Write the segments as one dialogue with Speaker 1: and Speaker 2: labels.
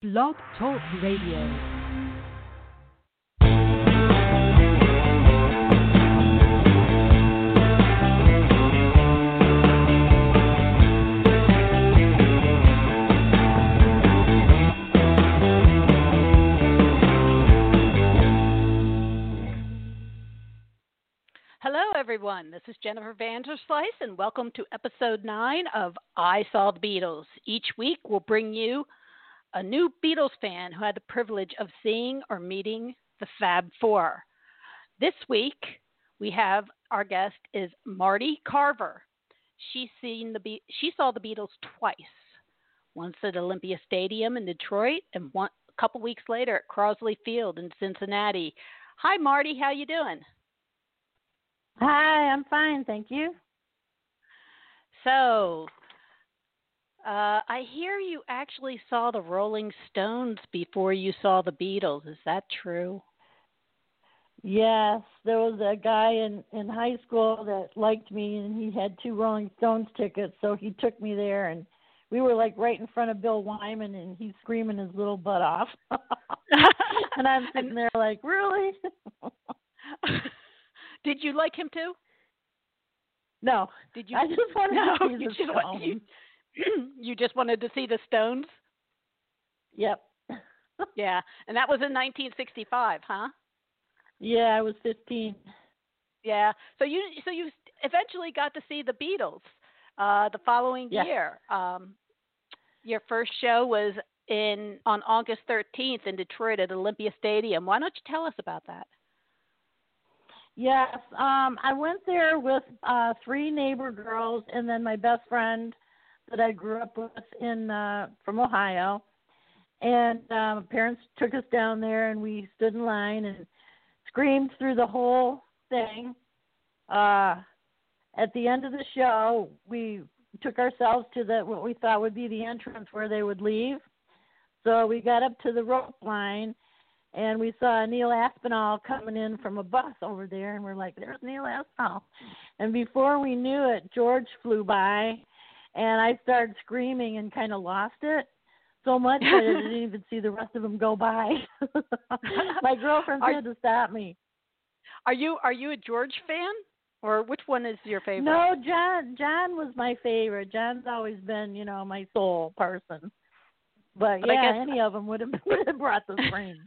Speaker 1: Blog Talk Radio.
Speaker 2: Hello, everyone. This is Jennifer Vanderslice, and welcome to episode nine of I Saw the Beatles. Each week, we'll bring you a new Beatles fan who had the privilege of seeing or meeting the Fab Four. This week, we have our guest is Marti Carver. She's seen the Be- she saw the Beatles twice, once at Olympia Stadium in Detroit, and one a couple weeks later at Crosley Field in Cincinnati. Hi, Marti. How you doing?
Speaker 3: Hi, I'm fine, thank you.
Speaker 2: So, uh, I hear you actually saw the Rolling Stones before you saw the Beatles. Is that true?
Speaker 3: Yes, there was a guy in in high school that liked me, and he had two Rolling Stones tickets, so he took me there, and we were like right in front of Bill Wyman, and he's screaming his little butt off, and I'm sitting there like, really?
Speaker 2: Did you like him too?
Speaker 3: no,
Speaker 2: Did you?
Speaker 3: I just wanted
Speaker 2: no,
Speaker 3: to see the
Speaker 2: you, you just wanted to see the Stones.
Speaker 3: Yep.
Speaker 2: Yeah, and that was in 1965, huh?
Speaker 3: Yeah, I was 15.
Speaker 2: Yeah. So you so you eventually got to see the Beatles uh, the following
Speaker 3: Yeah.
Speaker 2: year. Um, your first show was in on August 13th in Detroit at Olympia Stadium. Why don't you tell us about that?
Speaker 3: Yes, um, I went there with uh, three neighbor girls, and then my best friend that I grew up with in uh, from Ohio. And um, parents took us down there, and we stood in line and screamed through the whole thing. Uh, at the end of the show, we took ourselves to the what we thought would be the entrance where they would leave. So we got up to the rope line, and we saw Neil Aspinall coming in from a bus over there, and we're like, "There's Neil Aspinall!" And before we knew it, George flew by, and I started screaming and kind of lost it so much that I didn't even see the rest of them go by. My girlfriend
Speaker 2: Are-
Speaker 3: had to stop me.
Speaker 2: Are you are you a George fan, or which one is your favorite?
Speaker 3: No, John. John was my favorite. John's always been, you know, my soul person. But,
Speaker 2: But I
Speaker 3: yeah,
Speaker 2: guess-
Speaker 3: any of them would have would have brought the spring.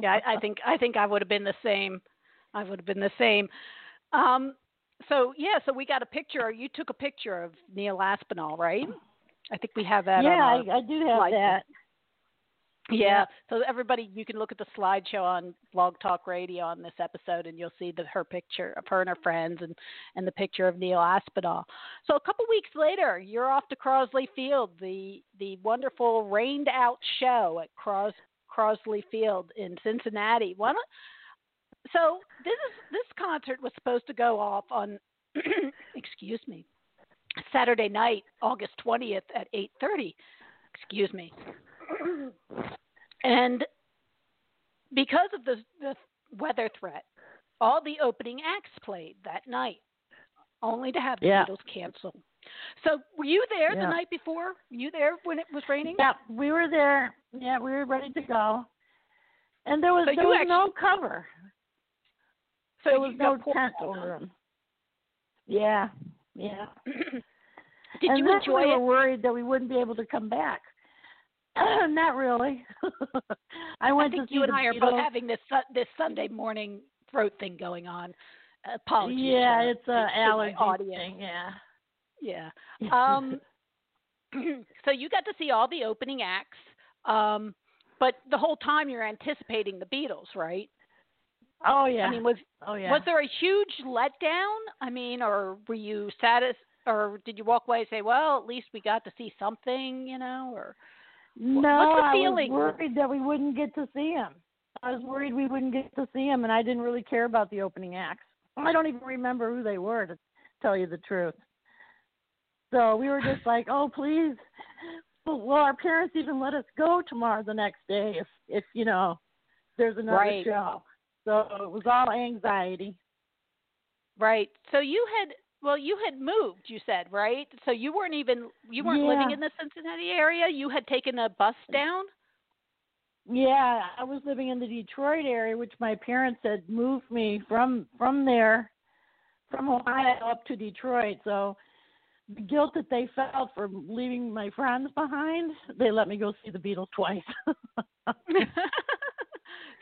Speaker 2: Yeah, I, I think I think I would have been the same. I would have been the same. Um, so yeah, so we got a picture. Or you took a picture of Neil Aspinall, right? I think we have that.
Speaker 3: yeah,
Speaker 2: our,
Speaker 3: I, I do have that.
Speaker 2: yeah. So everybody, you can look at the slideshow on Blog Talk Radio on this episode, and you'll see the, her picture of her and her friends, and and the picture of Neil Aspinall. So a couple weeks later, you're off to Crosley Field, the the wonderful rained out show at Cros Crosley Field in Cincinnati. Why don't, so this is this concert was supposed to go off on excuse me Saturday night, August twentieth at eight thirty. Excuse me. And because of the the weather threat, all the opening acts played that night, only to have the
Speaker 3: Yeah.
Speaker 2: Beatles cancel. So were you there
Speaker 3: Yeah.
Speaker 2: the night before? Were you there when it was raining?
Speaker 3: Yeah, we were there. Yeah, we were ready to go. And there was
Speaker 2: So
Speaker 3: there was no cover.
Speaker 2: So
Speaker 3: there was no tent over them. Yeah, yeah.
Speaker 2: Did
Speaker 3: and
Speaker 2: you
Speaker 3: then
Speaker 2: enjoy
Speaker 3: we
Speaker 2: it?
Speaker 3: were worried that we wouldn't be able to come back. Not really. I
Speaker 2: I
Speaker 3: went
Speaker 2: think
Speaker 3: to see
Speaker 2: you and I are both
Speaker 3: Beatles.
Speaker 2: having this Su- this Sunday morning throat thing going on. Apologies.
Speaker 3: Yeah, it's
Speaker 2: to-
Speaker 3: a
Speaker 2: to
Speaker 3: allergy
Speaker 2: audience.
Speaker 3: thing. Yeah.
Speaker 2: Yeah. Um, so you got to see all the opening acts, um, but the whole time you're anticipating the Beatles, right?
Speaker 3: Oh yeah.
Speaker 2: I mean, was
Speaker 3: oh yeah.
Speaker 2: was there a huge letdown? I mean, or were you satis or did you walk away and say, "Well, at least we got to see something," you know? Or
Speaker 3: No,
Speaker 2: what's the
Speaker 3: I
Speaker 2: feeling?
Speaker 3: was worried that we wouldn't get to see him. I was worried we wouldn't get to see him, and I didn't really care about the opening acts. I don't even remember who they were, to tell you the truth. So we were just like, "Oh, please." Well, well, our parents even let us go tomorrow the next day if, if you know, there's another
Speaker 2: Right.
Speaker 3: show. So it was all anxiety.
Speaker 2: right. So you had well, you had moved. You said right. So you weren't even you weren't living in the Cincinnati area. You had taken a bus down.
Speaker 3: Yeah, I was living in the Detroit area, which my parents had moved me from from there, from Ohio up to Detroit. So the guilt that they felt for leaving my friends behind, they let me go see the Beatles twice.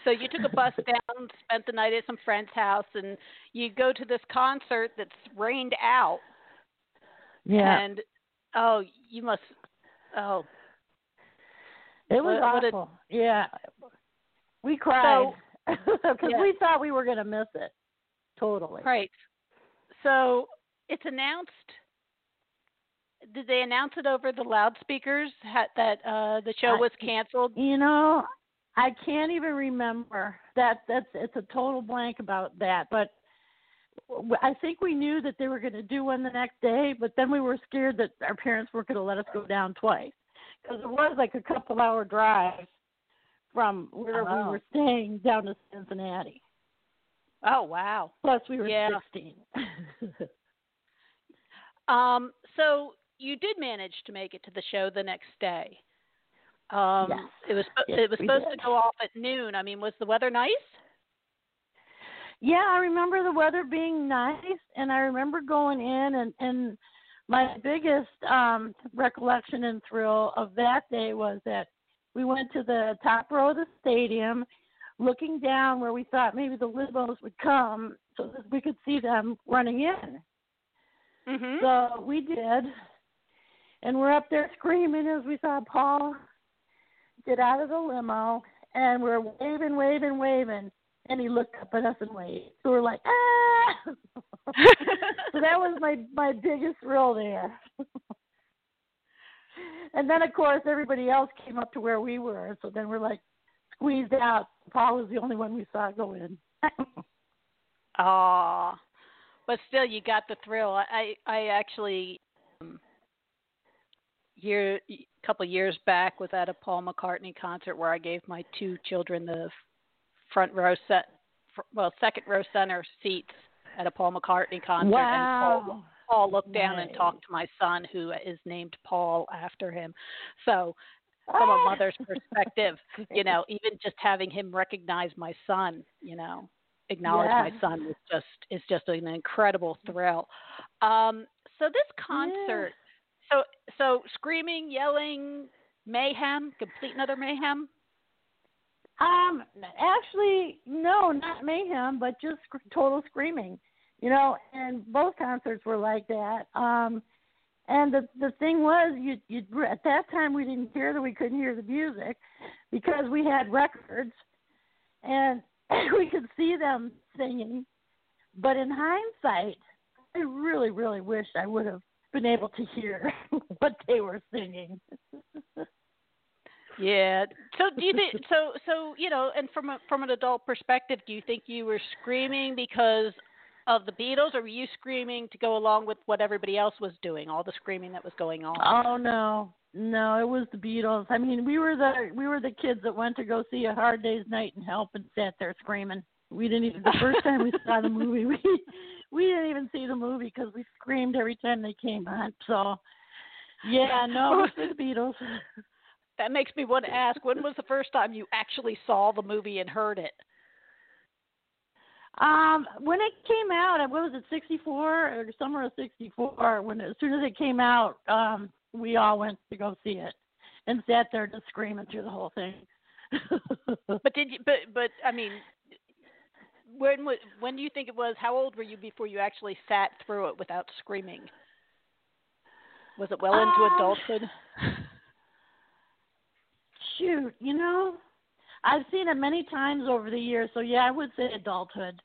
Speaker 2: so you took a bus down, spent the night at some friend's house, and you go to this concert that's rained out.
Speaker 3: Yeah.
Speaker 2: And oh, you must. Oh.
Speaker 3: It was
Speaker 2: what,
Speaker 3: awful. What a, yeah. We cried because
Speaker 2: so, yeah.
Speaker 3: we thought we were going to miss it. Totally.
Speaker 2: Right. So it's announced did they announce it over the loudspeakers that uh the show was canceled?
Speaker 3: You know, I can't even remember. That that's it's a total blank about that, but I think we knew that they were going to do one the next day, but then we were scared that our parents weren't going to let us go down twice because it was like a couple hour drive from where
Speaker 2: oh.
Speaker 3: we were staying down to Cincinnati.
Speaker 2: Oh wow!
Speaker 3: Plus we were
Speaker 2: yeah.
Speaker 3: sixteen.
Speaker 2: um. So you did manage to make it to the show the next day. Um,
Speaker 3: yes.
Speaker 2: It was
Speaker 3: yes,
Speaker 2: it was supposed
Speaker 3: did.
Speaker 2: to go off at noon. I mean, was the weather nice?
Speaker 3: Yeah, I remember the weather being nice, and I remember going in and and my biggest um recollection and thrill of that day was that we went to the top row of the stadium looking down where we thought maybe the limos would come so that we could see them running in.
Speaker 2: Mm-hmm.
Speaker 3: So we did. And we're up there screaming as we saw Paul get out of the limo and we're waving, waving, waving. And he looked up at us and waved. So we're like, ah So that was my my biggest thrill there. and then of course everybody else came up to where we were, so then we're like squeezed out. Paul was the only one we saw go in.
Speaker 2: Aw. But still you got the thrill. I I actually year a couple of years back was at a Paul McCartney concert where I gave my two children the front row set well second row center seats at a Paul McCartney concert
Speaker 3: wow.
Speaker 2: and Paul, Paul looked down
Speaker 3: nice.
Speaker 2: and talked to my son who is named Paul after him. So from a mother's perspective, you know, even just having him recognize my son, you know, acknowledge
Speaker 3: yeah.
Speaker 2: my son is just is just an incredible thrill. Um, so this concert,
Speaker 3: yeah.
Speaker 2: So so screaming, yelling, mayhem, complete another mayhem.
Speaker 3: Um, actually, no, not mayhem, but just total screaming. You know, and both concerts were like that. Um, and the the thing was, you you at that time we didn't care that we couldn't hear the music because we had records, and we could see them singing. But in hindsight, I really, really wish I would have been able to hear what they were singing.
Speaker 2: Yeah. So do you think so so you know, and from a, from an adult perspective, do you think you were screaming because of the Beatles or were you screaming to go along with what everybody else was doing, all the screaming that was going on?
Speaker 3: Oh no. No, it was the Beatles. I mean, we were the we were the kids that went to go see a hard day's night and help and sat there screaming. We didn't even the first time we saw the movie, we we didn't even see the movie because we screamed every time they came on. So, yeah, no, it was the Beatles.
Speaker 2: That makes me want to ask, when was the first time you actually saw the movie and heard it?
Speaker 3: Um, when it came out, what was it, sixty four or summer of sixty four? When as soon as it came out, um, we all went to go see it and sat there just screaming through the whole thing.
Speaker 2: but did you? But but I mean, when when do you think it was? How old were you before you actually sat through it without screaming? Was it well into
Speaker 3: um,
Speaker 2: adulthood?
Speaker 3: Shoot, you know, I've seen it many times over the years, so yeah, I would say adulthood.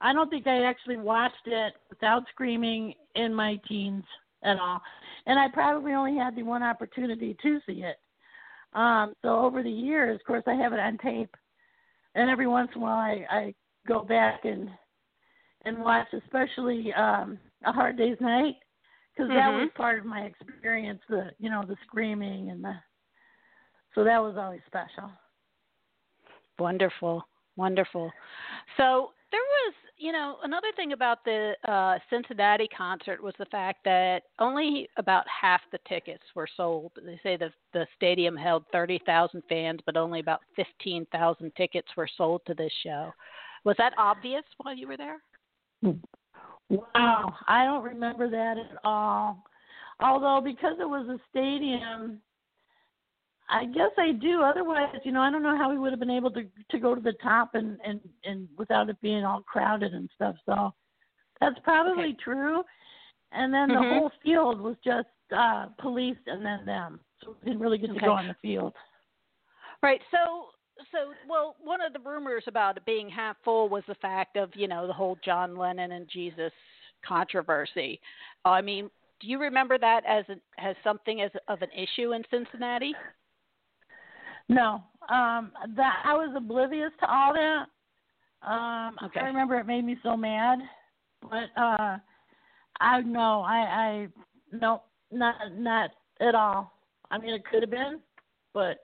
Speaker 3: I don't think I actually watched it without screaming in my teens at all. And I probably only had the one opportunity to see it. Um, so over the years, of course, I have it on tape, and every once in a while, I, I go back and and watch, especially um, a hard day's night, because
Speaker 2: mm-hmm.
Speaker 3: that was part of my experience. The you know the screaming and the so that was always special.
Speaker 2: Wonderful, wonderful. So there was, you know, another thing about the uh, Cincinnati concert was the fact that only about half the tickets were sold. They say the the stadium held 30,000 fans, but only about 15,000 tickets were sold to this show. Was that obvious while you were there?
Speaker 3: Wow, I don't remember that at all. Although because it was a stadium, I guess I do. Otherwise, you know, I don't know how we would have been able to to go to the top and and and without it being all crowded and stuff. So that's probably
Speaker 2: Okay.
Speaker 3: true. And then the
Speaker 2: Mhm.
Speaker 3: whole field was just uh police and then them. So we didn't really get to
Speaker 2: Okay.
Speaker 3: go on the field.
Speaker 2: Right. So, so well, one of the rumors about it being half full was the fact of you know the whole John Lennon and Jesus controversy. I mean, do you remember that as an, as something as of an issue in Cincinnati?
Speaker 3: No, um, that I was oblivious to all that. Um,
Speaker 2: Okay.
Speaker 3: I remember it made me so mad, but uh, I no, I, I no, not not at all. I mean, it could have been, but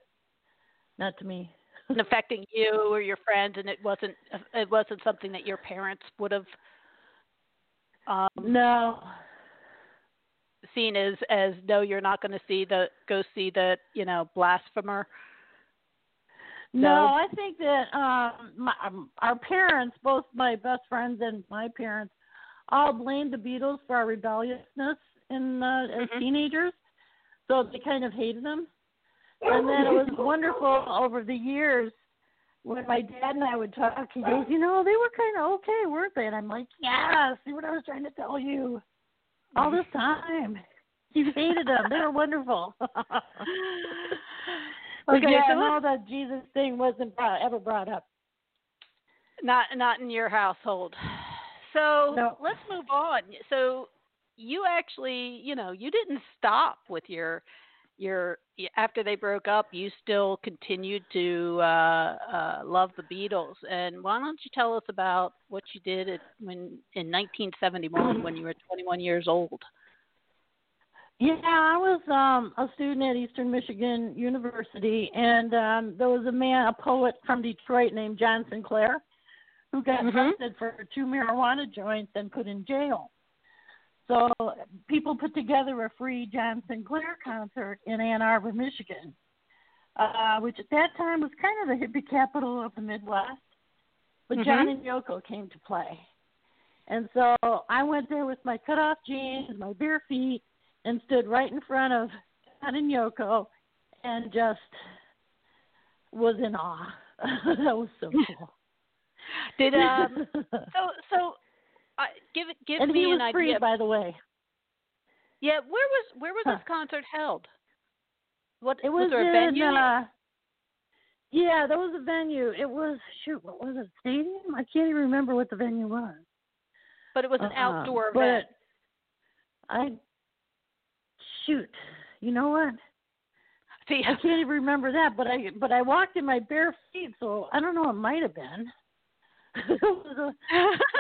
Speaker 3: not to me.
Speaker 2: And affecting you or your friends, and it wasn't it wasn't something that your parents would have um,
Speaker 3: No,
Speaker 2: seen as as no, you're not going to see the go see the you know blasphemer.
Speaker 3: no,
Speaker 2: No?
Speaker 3: I think that um, my, um, our parents, both my best friends and my parents, all blamed the Beatles for our rebelliousness in uh, as
Speaker 2: Mhm.
Speaker 3: teenagers. So they kind of hated them. And then it was wonderful over the years when my dad and I would talk. He goes, "You know, they were kind of okay, weren't they?" And I'm like, "Yeah, see what I was trying to tell you all this time. You hated them. They were wonderful."
Speaker 2: Okay,
Speaker 3: yeah,
Speaker 2: so
Speaker 3: no, that Jesus thing wasn't brought, ever brought up.
Speaker 2: Not not in your household. So
Speaker 3: No.
Speaker 2: let's move on. So you actually, you know, you didn't stop with your your after they broke up. You still continued to uh, uh, love the Beatles. And why don't you tell us about what you did at, when in 1971 when you were 21 years old?
Speaker 3: Yeah, I was um a student at Eastern Michigan University and um there was a man, a poet from Detroit named John Sinclair who got
Speaker 2: Mhm.
Speaker 3: arrested for two marijuana joints and put in jail. So people put together a free John Sinclair concert in Ann Arbor, Michigan, uh, which at that time was kind of the hippie capital of the Midwest. But John
Speaker 2: Mhm.
Speaker 3: and Yoko came to play. And so I went there with my cut off jeans, and my bare feet, and stood right in front of John and Yoko and just was in awe. that was so cool.
Speaker 2: Did um so so give give
Speaker 3: and
Speaker 2: me
Speaker 3: he was
Speaker 2: an
Speaker 3: free,
Speaker 2: idea.
Speaker 3: by the way.
Speaker 2: Yeah, where was where was
Speaker 3: Huh.
Speaker 2: this concert held? What
Speaker 3: It was,
Speaker 2: there a
Speaker 3: in
Speaker 2: venue?
Speaker 3: uh yeah, there was a venue. It was shoot, what was it? Stadium? I can't even remember what the venue was.
Speaker 2: but it was an
Speaker 3: Uh-uh.
Speaker 2: outdoor
Speaker 3: but
Speaker 2: event.
Speaker 3: I shoot. You know what?
Speaker 2: See,
Speaker 3: I can't even remember that, but I but I walked in my bare feet, so I don't know. It might have been. it was a,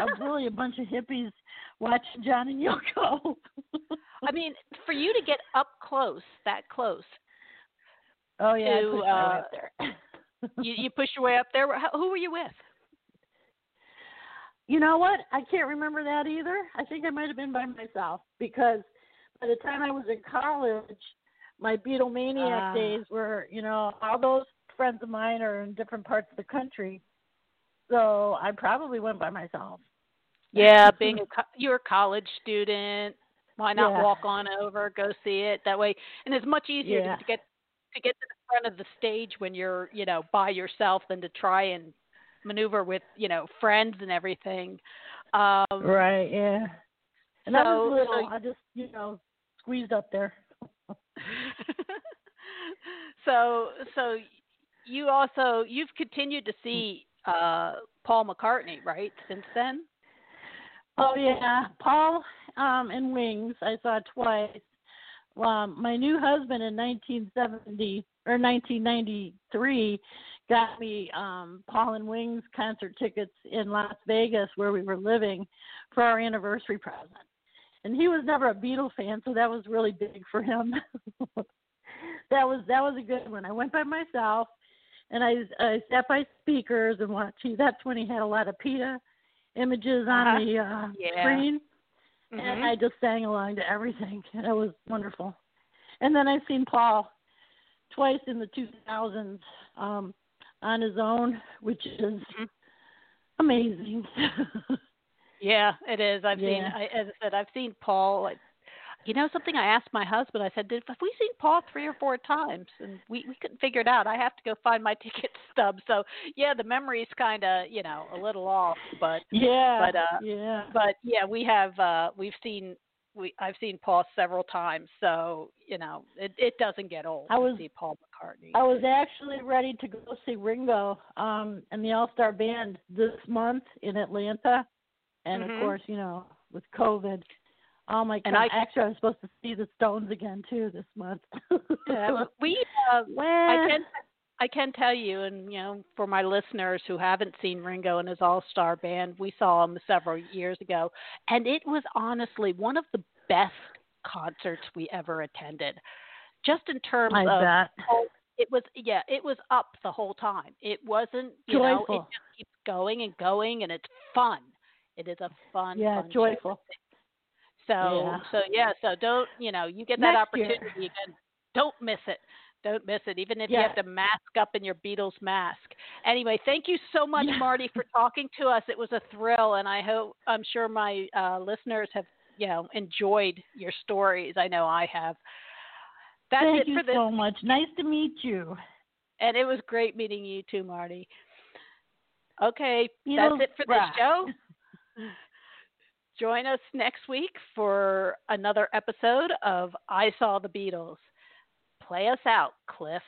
Speaker 3: a really a bunch of hippies watching John and Yoko.
Speaker 2: I mean, for you to get up close, that close,
Speaker 3: oh yeah,
Speaker 2: to,
Speaker 3: pushed my way
Speaker 2: uh,
Speaker 3: up there.
Speaker 2: you you pushed your way up there. How- Who were you with?
Speaker 3: You know what? I can't remember that either. I think I might have been by myself because by the time I was in college, my Beatlemaniac
Speaker 2: Ah.
Speaker 3: days were, you know, all those friends of mine are in different parts of the country. So I probably went by myself.
Speaker 2: Yeah, being a co- you're a college student. Why not
Speaker 3: Yeah.
Speaker 2: walk on over, go see it that way? And it's much easier
Speaker 3: Yeah.
Speaker 2: to get to get to the front of the stage when you're you know by yourself than to try and maneuver with you know friends and everything. Um,
Speaker 3: Right, yeah. And I was little.
Speaker 2: so-
Speaker 3: I just, you know, squeezed up there.
Speaker 2: so so you also you've continued to see uh Paul McCartney, right? Since then?
Speaker 3: Oh yeah, Paul um and Wings I saw twice. Um, my new husband in 1970 or 1993 got me um Paul and Wings concert tickets in Las Vegas where we were living for our anniversary present. And he was never a Beatles fan, so that was really big for him. that was that was a good one. I went by myself and I I sat by speakers and watched. He, that's when he had a lot of PETA images on
Speaker 2: Uh-huh.
Speaker 3: the uh,
Speaker 2: Yeah.
Speaker 3: screen,
Speaker 2: Mhm.
Speaker 3: and I just sang along to everything. And it was wonderful. And then I've seen Paul twice in the 2000s um, on his own, which is
Speaker 2: Mhm.
Speaker 3: amazing.
Speaker 2: Yeah, it is. I've seen. I, as I said, I've seen Paul. Like, you know, something I asked my husband. I said, "Did have we seen Paul three or four times?" And we we couldn't figure it out. I have to go find my ticket stub. So yeah, the memory's kind of you know a little off, but
Speaker 3: yeah,
Speaker 2: But, uh,
Speaker 3: yeah.
Speaker 2: but yeah, we have uh we've seen we I've seen Paul several times. So you know, it it doesn't get old
Speaker 3: I
Speaker 2: to
Speaker 3: was-
Speaker 2: see Paul McCartney.
Speaker 3: I was actually ready to go see Ringo um and the All Star Band this month in Atlanta, and
Speaker 2: Mhm.
Speaker 3: of course, you know, with COVID. Oh my god! And!
Speaker 2: I-
Speaker 3: Actually, I was supposed to see the Stones again too this month.
Speaker 2: Yeah, we uh,
Speaker 3: well,
Speaker 2: I can I can tell you, and you know, for my listeners who haven't seen Ringo and his All Star Band, we saw him several years ago, and it was honestly one of the best concerts we ever attended. Just in terms
Speaker 3: I
Speaker 2: of oh, it was yeah, it was up the whole time. It wasn't you know, it just keeps going and going, and it's fun. It is a fun,
Speaker 3: Yeah,
Speaker 2: fun
Speaker 3: joyful.
Speaker 2: So
Speaker 3: Yeah.
Speaker 2: so yeah, so don't you know, you get that
Speaker 3: Next year.
Speaker 2: opportunity again. Don't miss it. Don't miss it, even if you have to mask up in your Beatles mask. Anyway, thank you so much,
Speaker 3: Yeah.
Speaker 2: Marti, for talking to us. It was a thrill, and I hope I'm sure my uh, listeners have you know enjoyed your stories. I know I have. That's
Speaker 3: Thank
Speaker 2: it
Speaker 3: you
Speaker 2: this,
Speaker 3: so much. Nice to meet you.
Speaker 2: and it was great meeting you too, Marti. Okay,
Speaker 3: Beatles
Speaker 2: that's it for this show. Join us next week for another episode of I Saw the Beatles. Play us out, Cliff.